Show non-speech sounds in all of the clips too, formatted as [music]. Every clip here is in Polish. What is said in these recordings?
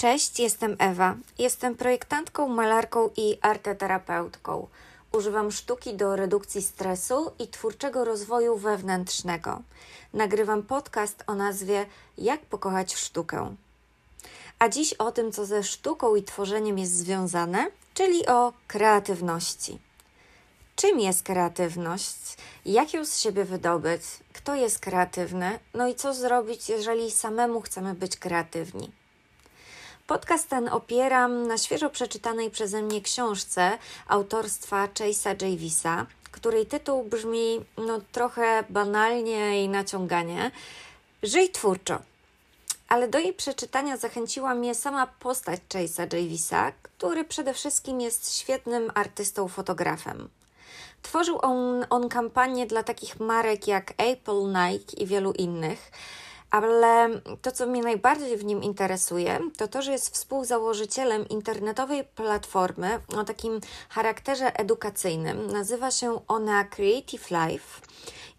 Cześć, jestem Ewa. Jestem projektantką, malarką i arteterapeutką. Używam sztuki do redukcji stresu i twórczego rozwoju wewnętrznego. Nagrywam podcast o nazwie Jak pokochać sztukę. A dziś o tym, co ze sztuką i tworzeniem jest związane, czyli o kreatywności. Czym jest kreatywność? Jak ją z siebie wydobyć? Kto jest kreatywny? No i co zrobić, jeżeli samemu chcemy być kreatywni? Podcast ten opieram na świeżo przeczytanej przeze mnie książce autorstwa Chase'a Javisa, której tytuł brzmi no, trochę banalnie i naciąganie. Żyj twórczo. Ale do jej przeczytania zachęciła mnie sama postać Chase'a Javisa, który przede wszystkim jest świetnym artystą fotografem. Tworzył on, on kampanię dla takich marek jak Apple, Nike i wielu innych ale to, co mnie najbardziej w nim interesuje, to to, że jest współzałożycielem internetowej platformy o takim charakterze edukacyjnym. Nazywa się ona Creative Life.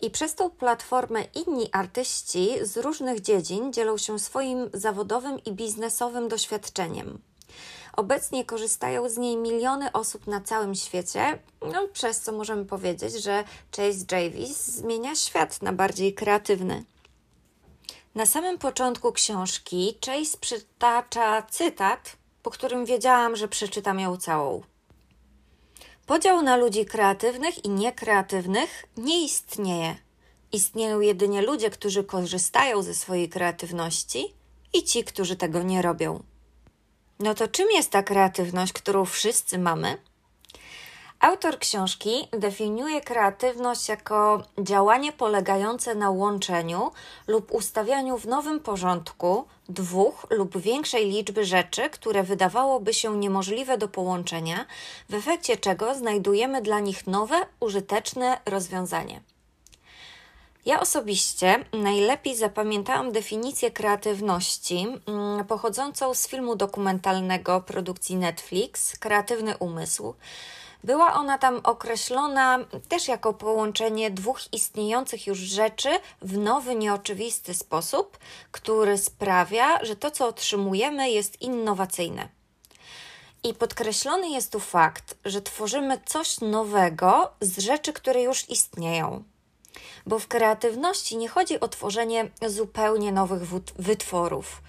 I przez tą platformę inni artyści z różnych dziedzin dzielą się swoim zawodowym i biznesowym doświadczeniem. Obecnie korzystają z niej miliony osób na całym świecie, no, przez co możemy powiedzieć, że Chase Javis zmienia świat na bardziej kreatywny. Na samym początku książki Chase przytacza cytat, po którym wiedziałam, że przeczytam ją całą. Podział na ludzi kreatywnych i niekreatywnych nie istnieje. Istnieją jedynie ludzie, którzy korzystają ze swojej kreatywności i ci, którzy tego nie robią. No to czym jest ta kreatywność, którą wszyscy mamy? Autor książki definiuje kreatywność jako działanie polegające na łączeniu lub ustawianiu w nowym porządku dwóch lub większej liczby rzeczy, które wydawałoby się niemożliwe do połączenia, w efekcie czego znajdujemy dla nich nowe, użyteczne rozwiązanie. Ja osobiście najlepiej zapamiętałam definicję kreatywności mm, pochodzącą z filmu dokumentalnego produkcji Netflix Kreatywny Umysł była ona tam określona też jako połączenie dwóch istniejących już rzeczy w nowy, nieoczywisty sposób, który sprawia, że to, co otrzymujemy, jest innowacyjne. I podkreślony jest tu fakt, że tworzymy coś nowego z rzeczy, które już istnieją. Bo w kreatywności nie chodzi o tworzenie zupełnie nowych wytworów.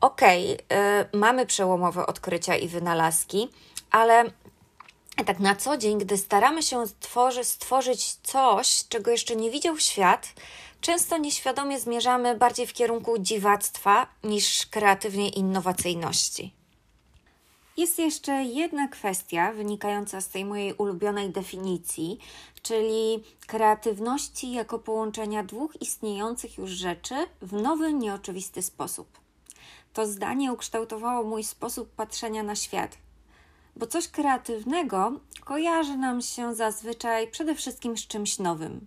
Okej, okay, yy, mamy przełomowe odkrycia i wynalazki, ale tak na co dzień, gdy staramy się stworzy, stworzyć coś, czego jeszcze nie widział świat, często nieświadomie zmierzamy bardziej w kierunku dziwactwa niż kreatywnej innowacyjności. Jest jeszcze jedna kwestia wynikająca z tej mojej ulubionej definicji, czyli kreatywności jako połączenia dwóch istniejących już rzeczy w nowy, nieoczywisty sposób. To zdanie ukształtowało mój sposób patrzenia na świat bo coś kreatywnego kojarzy nam się zazwyczaj przede wszystkim z czymś nowym.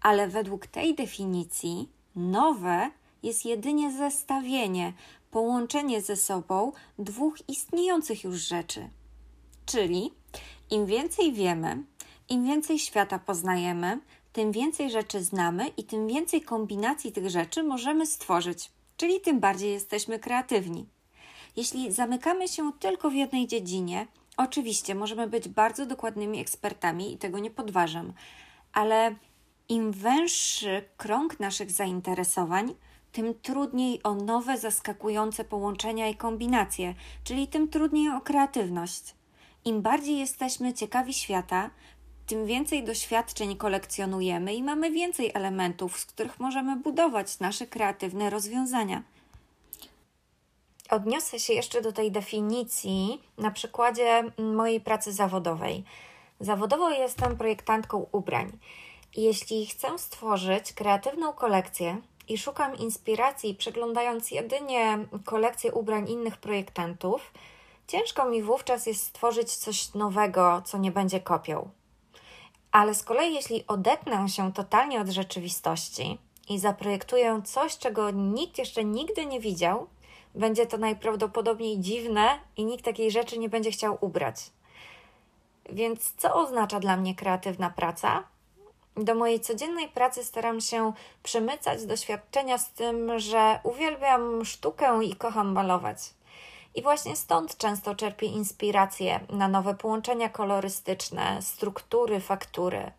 Ale według tej definicji, nowe jest jedynie zestawienie, połączenie ze sobą dwóch istniejących już rzeczy. Czyli im więcej wiemy, im więcej świata poznajemy, tym więcej rzeczy znamy i tym więcej kombinacji tych rzeczy możemy stworzyć, czyli tym bardziej jesteśmy kreatywni. Jeśli zamykamy się tylko w jednej dziedzinie, oczywiście możemy być bardzo dokładnymi ekspertami i tego nie podważam, ale im węższy krąg naszych zainteresowań, tym trudniej o nowe, zaskakujące połączenia i kombinacje, czyli tym trudniej o kreatywność. Im bardziej jesteśmy ciekawi świata, tym więcej doświadczeń kolekcjonujemy i mamy więcej elementów, z których możemy budować nasze kreatywne rozwiązania. Odniosę się jeszcze do tej definicji na przykładzie mojej pracy zawodowej. Zawodowo jestem projektantką ubrań. Jeśli chcę stworzyć kreatywną kolekcję i szukam inspiracji przeglądając jedynie kolekcję ubrań innych projektantów, ciężko mi wówczas jest stworzyć coś nowego, co nie będzie kopią. Ale z kolei, jeśli odetnę się totalnie od rzeczywistości i zaprojektuję coś, czego nikt jeszcze nigdy nie widział, będzie to najprawdopodobniej dziwne i nikt takiej rzeczy nie będzie chciał ubrać. Więc co oznacza dla mnie kreatywna praca? Do mojej codziennej pracy staram się przemycać doświadczenia z tym, że uwielbiam sztukę i kocham malować. I właśnie stąd często czerpię inspiracje na nowe połączenia kolorystyczne, struktury, faktury.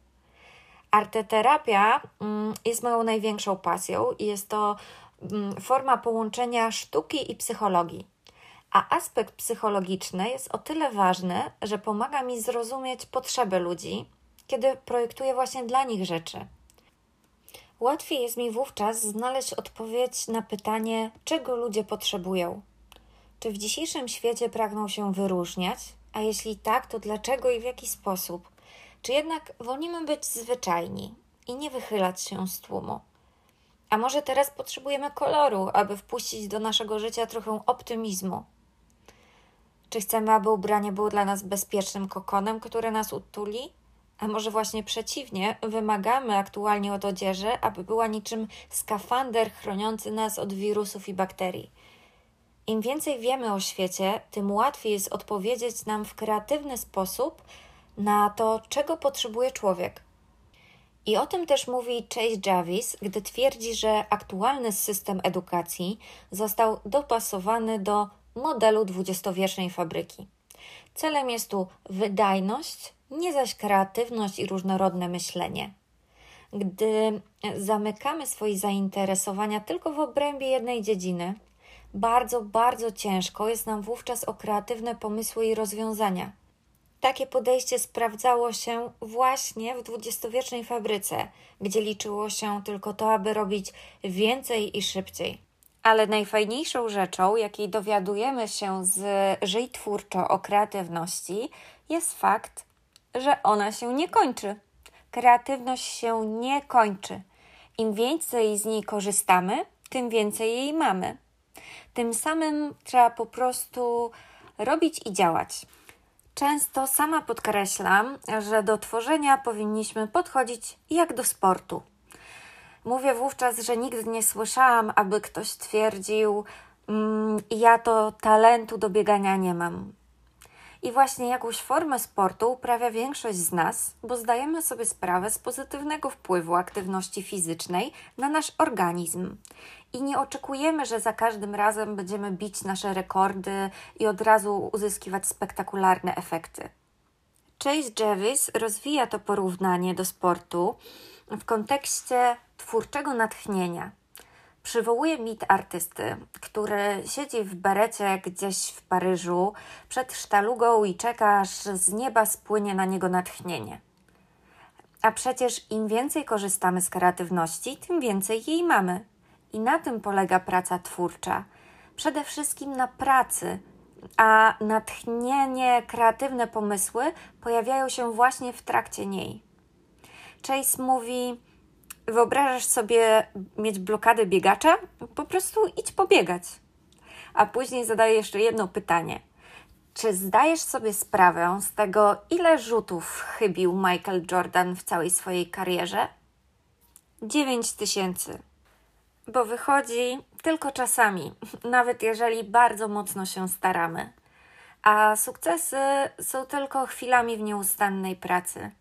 Arteterapia mm, jest moją największą pasją i jest to forma połączenia sztuki i psychologii. A aspekt psychologiczny jest o tyle ważny, że pomaga mi zrozumieć potrzeby ludzi, kiedy projektuję właśnie dla nich rzeczy. Łatwiej jest mi wówczas znaleźć odpowiedź na pytanie, czego ludzie potrzebują. Czy w dzisiejszym świecie pragną się wyróżniać? A jeśli tak, to dlaczego i w jaki sposób? Czy jednak wolimy być zwyczajni i nie wychylać się z tłumu? A może teraz potrzebujemy koloru, aby wpuścić do naszego życia trochę optymizmu? Czy chcemy, aby ubranie było dla nas bezpiecznym kokonem, który nas utuli? A może właśnie przeciwnie, wymagamy aktualnie od odzieży, aby była niczym skafander chroniący nas od wirusów i bakterii. Im więcej wiemy o świecie, tym łatwiej jest odpowiedzieć nam w kreatywny sposób na to, czego potrzebuje człowiek. I o tym też mówi Chase Jarvis, gdy twierdzi, że aktualny system edukacji został dopasowany do modelu dwudziestowiecznej fabryki. Celem jest tu wydajność, nie zaś kreatywność i różnorodne myślenie. Gdy zamykamy swoje zainteresowania tylko w obrębie jednej dziedziny, bardzo, bardzo ciężko jest nam wówczas o kreatywne pomysły i rozwiązania. Takie podejście sprawdzało się właśnie w dwudziestowiecznej fabryce, gdzie liczyło się tylko to, aby robić więcej i szybciej. Ale najfajniejszą rzeczą, jakiej dowiadujemy się z Żyj Twórczo o kreatywności, jest fakt, że ona się nie kończy. Kreatywność się nie kończy. Im więcej z niej korzystamy, tym więcej jej mamy. Tym samym trzeba po prostu robić i działać. Często sama podkreślam, że do tworzenia powinniśmy podchodzić jak do sportu. Mówię wówczas, że nigdy nie słyszałam, aby ktoś twierdził: mm, Ja to talentu do biegania nie mam. I właśnie jakąś formę sportu uprawia większość z nas, bo zdajemy sobie sprawę z pozytywnego wpływu aktywności fizycznej na nasz organizm. I nie oczekujemy, że za każdym razem będziemy bić nasze rekordy i od razu uzyskiwać spektakularne efekty. Chase Jarvis rozwija to porównanie do sportu w kontekście twórczego natchnienia przywołuje mit artysty, który siedzi w berecie gdzieś w Paryżu przed sztalugą i czeka, aż z nieba spłynie na niego natchnienie. A przecież im więcej korzystamy z kreatywności, tym więcej jej mamy. I na tym polega praca twórcza. Przede wszystkim na pracy, a natchnienie, kreatywne pomysły pojawiają się właśnie w trakcie niej. Chase mówi: Wyobrażasz sobie mieć blokadę biegacza? Po prostu idź pobiegać. A później zadaję jeszcze jedno pytanie. Czy zdajesz sobie sprawę z tego, ile rzutów chybił Michael Jordan w całej swojej karierze? 9 tysięcy. Bo wychodzi tylko czasami, [laughs] nawet jeżeli bardzo mocno się staramy. A sukcesy są tylko chwilami w nieustannej pracy.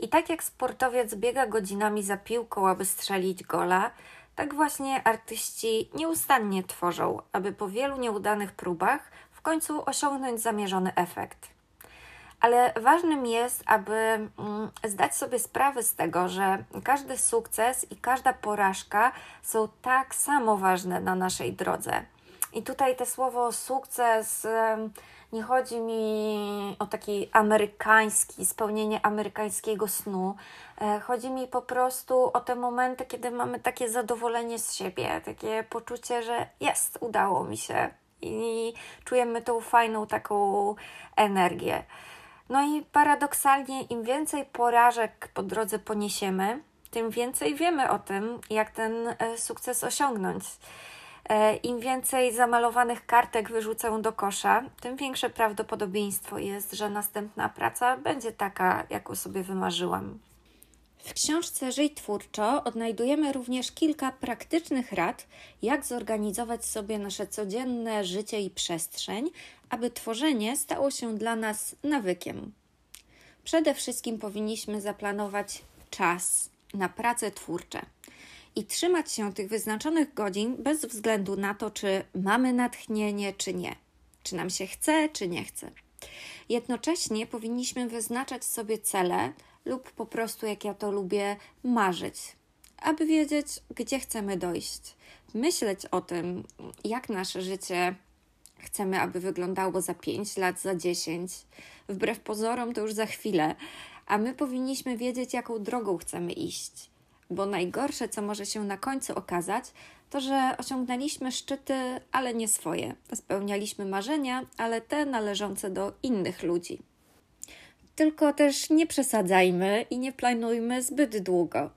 I tak jak sportowiec biega godzinami za piłką, aby strzelić gola, tak właśnie artyści nieustannie tworzą, aby po wielu nieudanych próbach w końcu osiągnąć zamierzony efekt. Ale ważnym jest, aby mm, zdać sobie sprawę z tego, że każdy sukces i każda porażka są tak samo ważne na naszej drodze. I tutaj te słowo sukces nie chodzi mi o taki amerykański, spełnienie amerykańskiego snu. E, chodzi mi po prostu o te momenty, kiedy mamy takie zadowolenie z siebie, takie poczucie, że jest, udało mi się i czujemy tą fajną taką energię. No i paradoksalnie, im więcej porażek po drodze poniesiemy, tym więcej wiemy o tym, jak ten e, sukces osiągnąć. E, Im więcej zamalowanych kartek wyrzucę do kosza, tym większe prawdopodobieństwo jest, że następna praca będzie taka, jaką sobie wymarzyłam. W książce Żyj Twórczo odnajdujemy również kilka praktycznych rad, jak zorganizować sobie nasze codzienne życie i przestrzeń, aby tworzenie stało się dla nas nawykiem. Przede wszystkim powinniśmy zaplanować czas na prace twórcze i trzymać się tych wyznaczonych godzin bez względu na to, czy mamy natchnienie, czy nie. czy nam się chce, czy nie chce. Jednocześnie powinniśmy wyznaczać sobie cele lub po prostu, jak ja to lubię, marzyć, aby wiedzieć, gdzie chcemy dojść. Myśleć o tym, jak nasze życie chcemy, aby wyglądało za 5 lat, za 10. Wbrew pozorom, to już za chwilę, a my powinniśmy wiedzieć, jaką drogą chcemy iść. Bo najgorsze, co może się na końcu okazać, to że osiągnęliśmy szczyty, ale nie swoje. Spełnialiśmy marzenia, ale te należące do innych ludzi. Tylko też nie przesadzajmy i nie planujmy zbyt długo.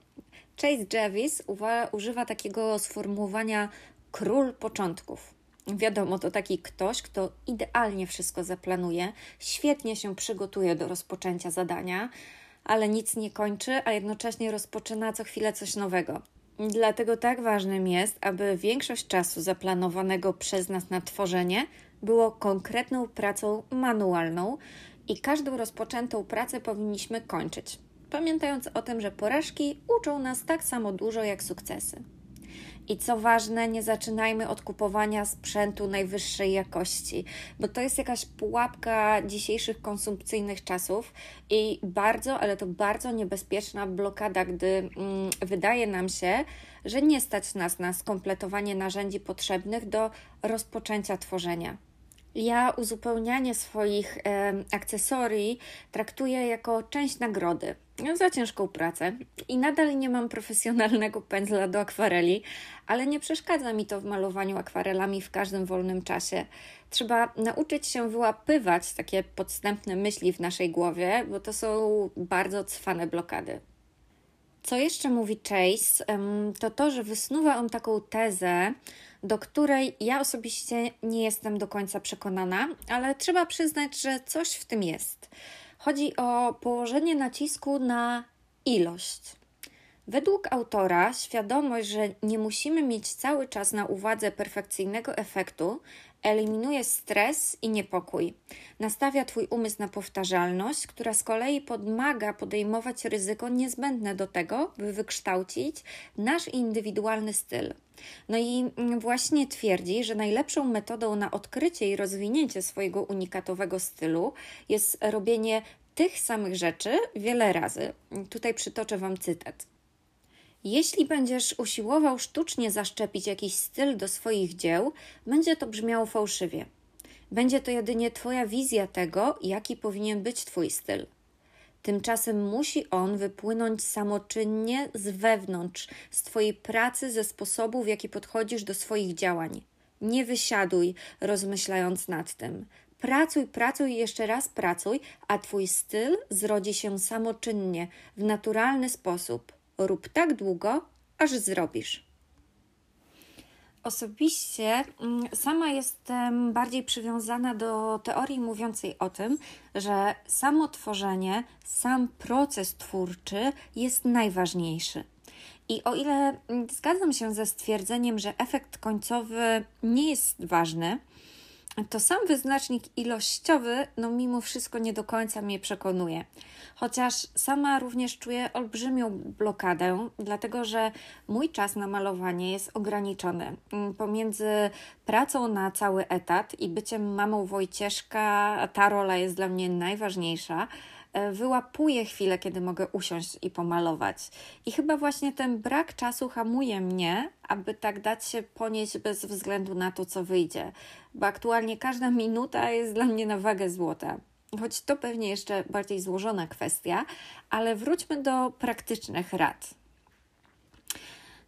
Chase Jarvis używa takiego sformułowania król początków. Wiadomo, to taki ktoś, kto idealnie wszystko zaplanuje, świetnie się przygotuje do rozpoczęcia zadania, ale nic nie kończy, a jednocześnie rozpoczyna co chwilę coś nowego. Dlatego tak ważnym jest, aby większość czasu zaplanowanego przez nas na tworzenie było konkretną pracą manualną i każdą rozpoczętą pracę powinniśmy kończyć, pamiętając o tym, że porażki uczą nas tak samo dużo jak sukcesy. I co ważne, nie zaczynajmy od kupowania sprzętu najwyższej jakości, bo to jest jakaś pułapka dzisiejszych konsumpcyjnych czasów i bardzo, ale to bardzo niebezpieczna blokada, gdy mm, wydaje nam się, że nie stać nas na skompletowanie narzędzi potrzebnych do rozpoczęcia tworzenia. Ja uzupełnianie swoich e, akcesorii traktuję jako część nagrody za ciężką pracę i nadal nie mam profesjonalnego pędzla do akwareli, ale nie przeszkadza mi to w malowaniu akwarelami w każdym wolnym czasie. Trzeba nauczyć się wyłapywać takie podstępne myśli w naszej głowie, bo to są bardzo cwane blokady. Co jeszcze mówi Chase, to to, że wysnuwa on taką tezę, do której ja osobiście nie jestem do końca przekonana, ale trzeba przyznać, że coś w tym jest. Chodzi o położenie nacisku na ilość. Według autora świadomość, że nie musimy mieć cały czas na uwadze perfekcyjnego efektu, eliminuje stres i niepokój. Nastawia Twój umysł na powtarzalność, która z kolei pomaga podejmować ryzyko niezbędne do tego, by wykształcić nasz indywidualny styl. No i właśnie twierdzi, że najlepszą metodą na odkrycie i rozwinięcie swojego unikatowego stylu jest robienie tych samych rzeczy wiele razy. Tutaj przytoczę Wam cytat. Jeśli będziesz usiłował sztucznie zaszczepić jakiś styl do swoich dzieł, będzie to brzmiało fałszywie. Będzie to jedynie Twoja wizja tego, jaki powinien być Twój styl. Tymczasem musi on wypłynąć samoczynnie z wewnątrz, z Twojej pracy, ze sposobu, w jaki podchodzisz do swoich działań. Nie wysiaduj, rozmyślając nad tym. Pracuj, pracuj i jeszcze raz pracuj, a Twój styl zrodzi się samoczynnie, w naturalny sposób. Rób tak długo, aż zrobisz. Osobiście mm, sama jestem bardziej przywiązana do teorii mówiącej o tym, że samo tworzenie, sam proces twórczy jest najważniejszy. I o ile mm, zgadzam się ze stwierdzeniem, że efekt końcowy nie jest ważny, to sam wyznacznik ilościowy, no mimo wszystko nie do końca mnie przekonuje. Chociaż sama również czuję olbrzymią blokadę, dlatego że mój czas na malowanie jest ograniczony. Mm, pomiędzy pracą na cały etat i byciem mamą Wojcieszka, ta rola jest dla mnie najważniejsza wyłapuję chwilę, kiedy mogę usiąść i pomalować. I chyba właśnie ten brak czasu hamuje mnie, aby tak dać się ponieść bez względu na to, co wyjdzie, bo aktualnie każda [laughs] minuta jest dla mnie na wagę złota. Choć to pewnie jeszcze bardziej złożona kwestia, ale wróćmy do praktycznych rad.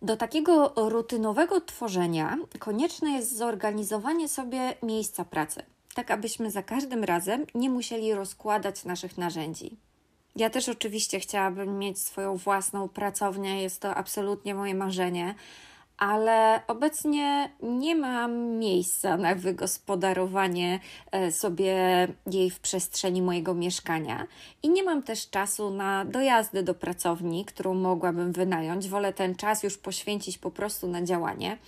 Do takiego rutynowego tworzenia konieczne jest zorganizowanie sobie miejsca pracy tak abyśmy za każdym razem nie musieli rozkładać naszych narzędzi. Ja też oczywiście chciałabym mieć swoją własną pracownię, jest to absolutnie moje marzenie, ale obecnie nie mam miejsca na wygospodarowanie e, sobie jej w przestrzeni mojego mieszkania i nie mam też czasu na dojazdy do pracowni, którą mogłabym wynająć. Wolę ten czas już poświęcić po prostu na działanie.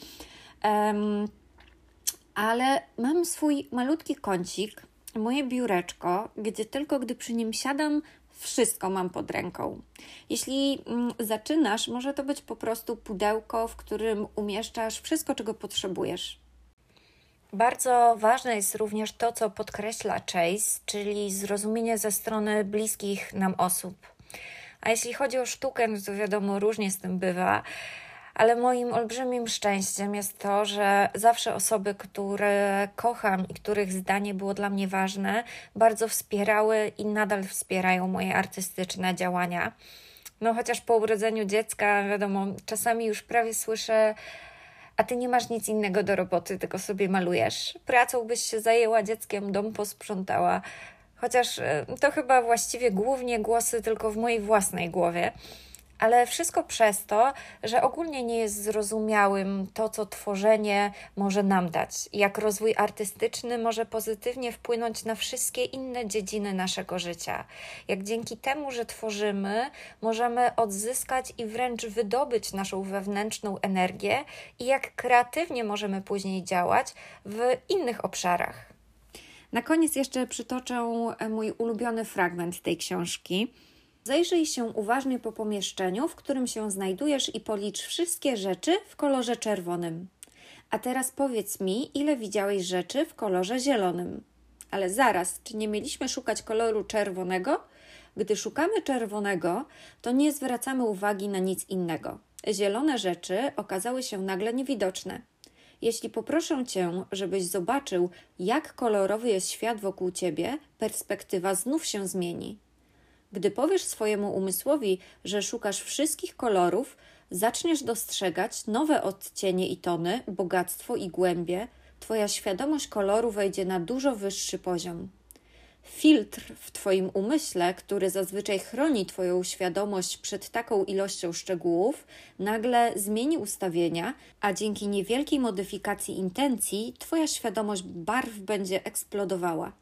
Ale mam swój malutki kącik, moje biureczko, gdzie tylko gdy przy nim siadam, wszystko mam pod ręką. Jeśli mm, zaczynasz, może to być po prostu pudełko, w którym umieszczasz wszystko, czego potrzebujesz. Bardzo ważne jest również to, co podkreśla Chase, czyli zrozumienie ze strony bliskich nam osób. A jeśli chodzi o sztukę, no to wiadomo, różnie z tym bywa ale moim olbrzymim szczęściem jest to, że zawsze osoby, które kocham i których zdanie było dla mnie ważne, bardzo wspierały i nadal wspierają moje artystyczne działania. No, chociaż po urodzeniu dziecka, wiadomo, czasami już prawie słyszę, a ty nie masz nic innego do roboty, tylko sobie malujesz. Pracą byś się zajęła dzieckiem, dom posprzątała. Chociaż e, to chyba właściwie głównie głosy tylko w mojej własnej głowie ale wszystko przez to, że ogólnie nie jest zrozumiałym to, co tworzenie może nam dać, jak rozwój artystyczny może pozytywnie wpłynąć na wszystkie inne dziedziny naszego życia. Jak dzięki temu, że tworzymy, możemy odzyskać i wręcz wydobyć naszą wewnętrzną energię i jak kreatywnie możemy później działać w innych obszarach. Na koniec jeszcze przytoczę mój ulubiony fragment tej książki Zajrzyj się uważnie po pomieszczeniu, w którym się znajdujesz i policz wszystkie rzeczy w kolorze czerwonym. A teraz powiedz mi, ile widziałeś rzeczy w kolorze zielonym. Ale zaraz, czy nie mieliśmy szukać koloru czerwonego? Gdy szukamy czerwonego, to nie zwracamy uwagi na nic innego. Zielone rzeczy okazały się nagle niewidoczne. Jeśli poproszę cię, żebyś zobaczył, jak kolorowy jest świat wokół ciebie, perspektywa znów się zmieni. Gdy powiesz swojemu umysłowi, że szukasz wszystkich kolorów, zaczniesz dostrzegać nowe odcienie i tony, bogactwo i głębie, Twoja świadomość koloru wejdzie na dużo wyższy poziom. Filtr w Twoim umyśle, który zazwyczaj chroni Twoją świadomość przed taką ilością szczegółów, nagle zmieni ustawienia, a dzięki niewielkiej modyfikacji intencji Twoja świadomość barw będzie eksplodowała.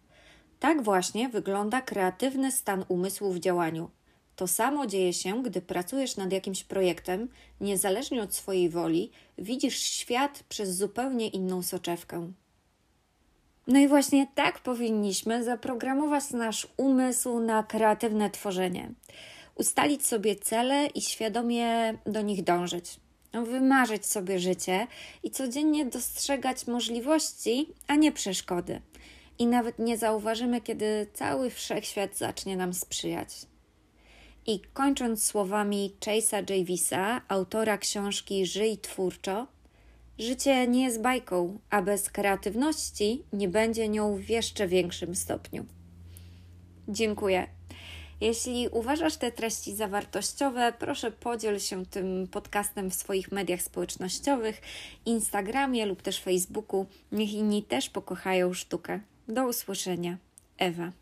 Tak właśnie wygląda kreatywny stan umysłu w działaniu. To samo dzieje się, gdy pracujesz nad jakimś projektem, niezależnie od swojej woli, widzisz świat przez zupełnie inną soczewkę. No i właśnie tak powinniśmy zaprogramować nasz umysł na kreatywne tworzenie. Ustalić sobie cele i świadomie do nich dążyć. Wymarzyć sobie życie i codziennie dostrzegać możliwości, a nie przeszkody i nawet nie zauważymy, kiedy cały wszechświat zacznie nam sprzyjać. I kończąc słowami Chase'a Javisa, autora książki Żyj twórczo, życie nie jest bajką, a bez kreatywności nie będzie nią w jeszcze większym stopniu. Dziękuję. Jeśli uważasz te treści za wartościowe, proszę podziel się tym podcastem w swoich mediach społecznościowych, Instagramie lub też Facebooku. Niech inni też pokochają sztukę. Do usłyszenia. Ewa.